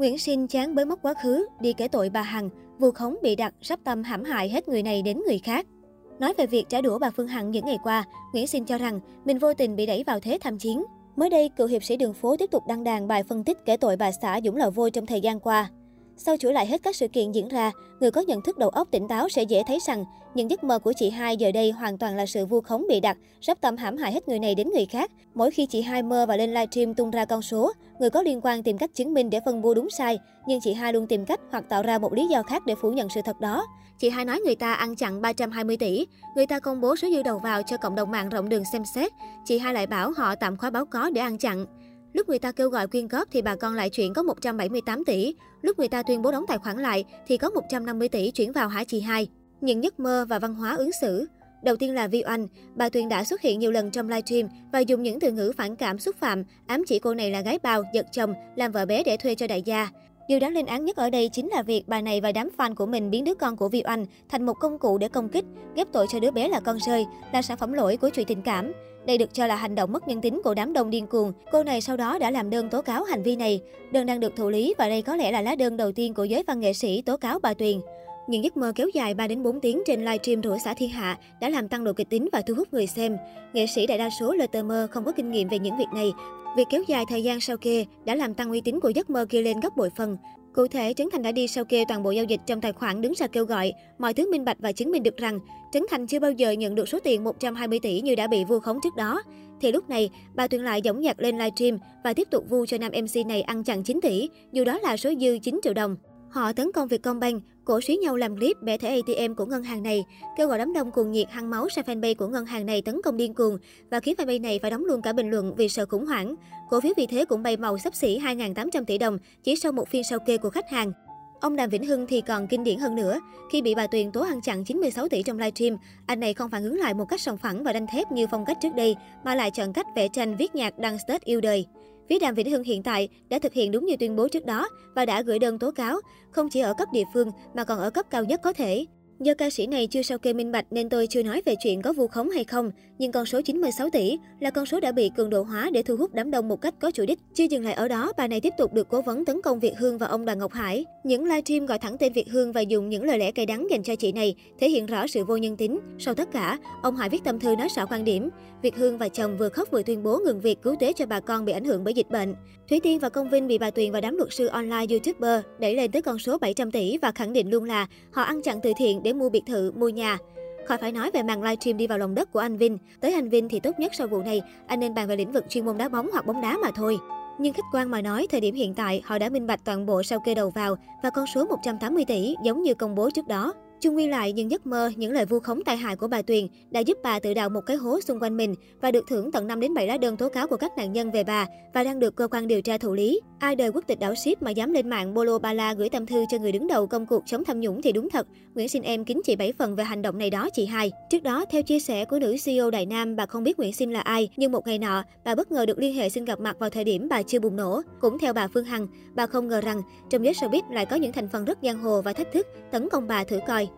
Nguyễn Sinh chán bới móc quá khứ, đi kể tội bà Hằng, vu khống bị đặt, sắp tâm hãm hại hết người này đến người khác. Nói về việc trả đũa bà Phương Hằng những ngày qua, Nguyễn Sinh cho rằng mình vô tình bị đẩy vào thế tham chiến. Mới đây, cựu hiệp sĩ đường phố tiếp tục đăng đàn bài phân tích kể tội bà xã Dũng Lò Vôi trong thời gian qua. Sau chuỗi lại hết các sự kiện diễn ra, người có nhận thức đầu óc tỉnh táo sẽ dễ thấy rằng những giấc mơ của chị hai giờ đây hoàn toàn là sự vu khống bị đặt, sắp tâm hãm hại hết người này đến người khác. Mỗi khi chị hai mơ và lên livestream tung ra con số, người có liên quan tìm cách chứng minh để phân bua đúng sai, nhưng chị hai luôn tìm cách hoặc tạo ra một lý do khác để phủ nhận sự thật đó. Chị hai nói người ta ăn chặn 320 tỷ, người ta công bố số dư đầu vào cho cộng đồng mạng rộng đường xem xét, chị hai lại bảo họ tạm khóa báo có để ăn chặn. Lúc người ta kêu gọi quyên góp thì bà con lại chuyển có 178 tỷ. Lúc người ta tuyên bố đóng tài khoản lại thì có 150 tỷ chuyển vào Hả Chị Hai. Những giấc mơ và văn hóa ứng xử. Đầu tiên là Vi Oanh, bà Tuyền đã xuất hiện nhiều lần trong livestream và dùng những từ ngữ phản cảm xúc phạm, ám chỉ cô này là gái bao, giật chồng, làm vợ bé để thuê cho đại gia. Điều đáng lên án nhất ở đây chính là việc bà này và đám fan của mình biến đứa con của Vi Oanh thành một công cụ để công kích, ghép tội cho đứa bé là con rơi, là sản phẩm lỗi của chuyện tình cảm. Đây được cho là hành động mất nhân tính của đám đông điên cuồng. Cô này sau đó đã làm đơn tố cáo hành vi này. Đơn đang được thụ lý và đây có lẽ là lá đơn đầu tiên của giới văn nghệ sĩ tố cáo bà Tuyền. Những giấc mơ kéo dài 3 đến 4 tiếng trên livestream rủa xã thiên hạ đã làm tăng độ kịch tính và thu hút người xem. Nghệ sĩ đại đa số lời tơ mơ không có kinh nghiệm về những việc này. Việc kéo dài thời gian sau kê đã làm tăng uy tín của giấc mơ kia lên gấp bội phần. Cụ thể, Trấn Thành đã đi sau kê toàn bộ giao dịch trong tài khoản đứng ra kêu gọi mọi thứ minh bạch và chứng minh được rằng Trấn Thành chưa bao giờ nhận được số tiền 120 tỷ như đã bị vu khống trước đó. Thì lúc này, bà Tuyền lại giống nhạc lên livestream và tiếp tục vu cho nam MC này ăn chặn 9 tỷ, dù đó là số dư 9 triệu đồng. Họ tấn công Vietcombank, cổ suý nhau làm clip bẻ thẻ ATM của ngân hàng này, kêu gọi đám đông cuồng nhiệt hăng máu sang fanpage của ngân hàng này tấn công điên cuồng và khiến fanpage này phải đóng luôn cả bình luận vì sợ khủng hoảng. Cổ phiếu vì thế cũng bay màu sắp xỉ 2.800 tỷ đồng chỉ sau một phiên sau kê của khách hàng. Ông Đàm Vĩnh Hưng thì còn kinh điển hơn nữa. Khi bị bà Tuyền tố ăn chặn 96 tỷ trong livestream, anh này không phản ứng lại một cách sòng phẳng và đanh thép như phong cách trước đây, mà lại chọn cách vẽ tranh viết nhạc đăng status yêu đời. Phía Đàm Vĩnh Hưng hiện tại đã thực hiện đúng như tuyên bố trước đó và đã gửi đơn tố cáo, không chỉ ở cấp địa phương mà còn ở cấp cao nhất có thể. Do ca sĩ này chưa sao kê minh bạch nên tôi chưa nói về chuyện có vu khống hay không, nhưng con số 96 tỷ là con số đã bị cường độ hóa để thu hút đám đông một cách có chủ đích. Chưa dừng lại ở đó, bà này tiếp tục được cố vấn tấn công Việt Hương và ông Đoàn Ngọc Hải. Những livestream gọi thẳng tên Việt Hương và dùng những lời lẽ cay đắng dành cho chị này thể hiện rõ sự vô nhân tính. Sau tất cả, ông Hải viết tâm thư nói rõ quan điểm. Việt Hương và chồng vừa khóc vừa tuyên bố ngừng việc cứu tế cho bà con bị ảnh hưởng bởi dịch bệnh. Thúy Tiên và Công Vinh bị bà Tuyền và đám luật sư online YouTuber đẩy lên tới con số 700 tỷ và khẳng định luôn là họ ăn chặn từ thiện để mua biệt thự, mua nhà. Khỏi phải nói về màn livestream đi vào lòng đất của anh Vinh. Tới anh Vinh thì tốt nhất sau vụ này, anh nên bàn về lĩnh vực chuyên môn đá bóng hoặc bóng đá mà thôi. Nhưng khách quan mà nói, thời điểm hiện tại, họ đã minh bạch toàn bộ sau kê đầu vào và con số 180 tỷ giống như công bố trước đó. Chung quy lại, những giấc mơ, những lời vu khống tai hại của bà Tuyền đã giúp bà tự đào một cái hố xung quanh mình và được thưởng tận 5 đến 7 lá đơn tố cáo của các nạn nhân về bà và đang được cơ quan điều tra thụ lý. Ai đời quốc tịch đảo ship mà dám lên mạng bolo ba la gửi tâm thư cho người đứng đầu công cuộc chống tham nhũng thì đúng thật. Nguyễn xin em kính chị bảy phần về hành động này đó chị hai. Trước đó, theo chia sẻ của nữ CEO Đại Nam, bà không biết Nguyễn Sinh là ai, nhưng một ngày nọ, bà bất ngờ được liên hệ xin gặp mặt vào thời điểm bà chưa bùng nổ. Cũng theo bà Phương Hằng, bà không ngờ rằng trong giới showbiz lại có những thành phần rất giang hồ và thách thức tấn công bà thử coi.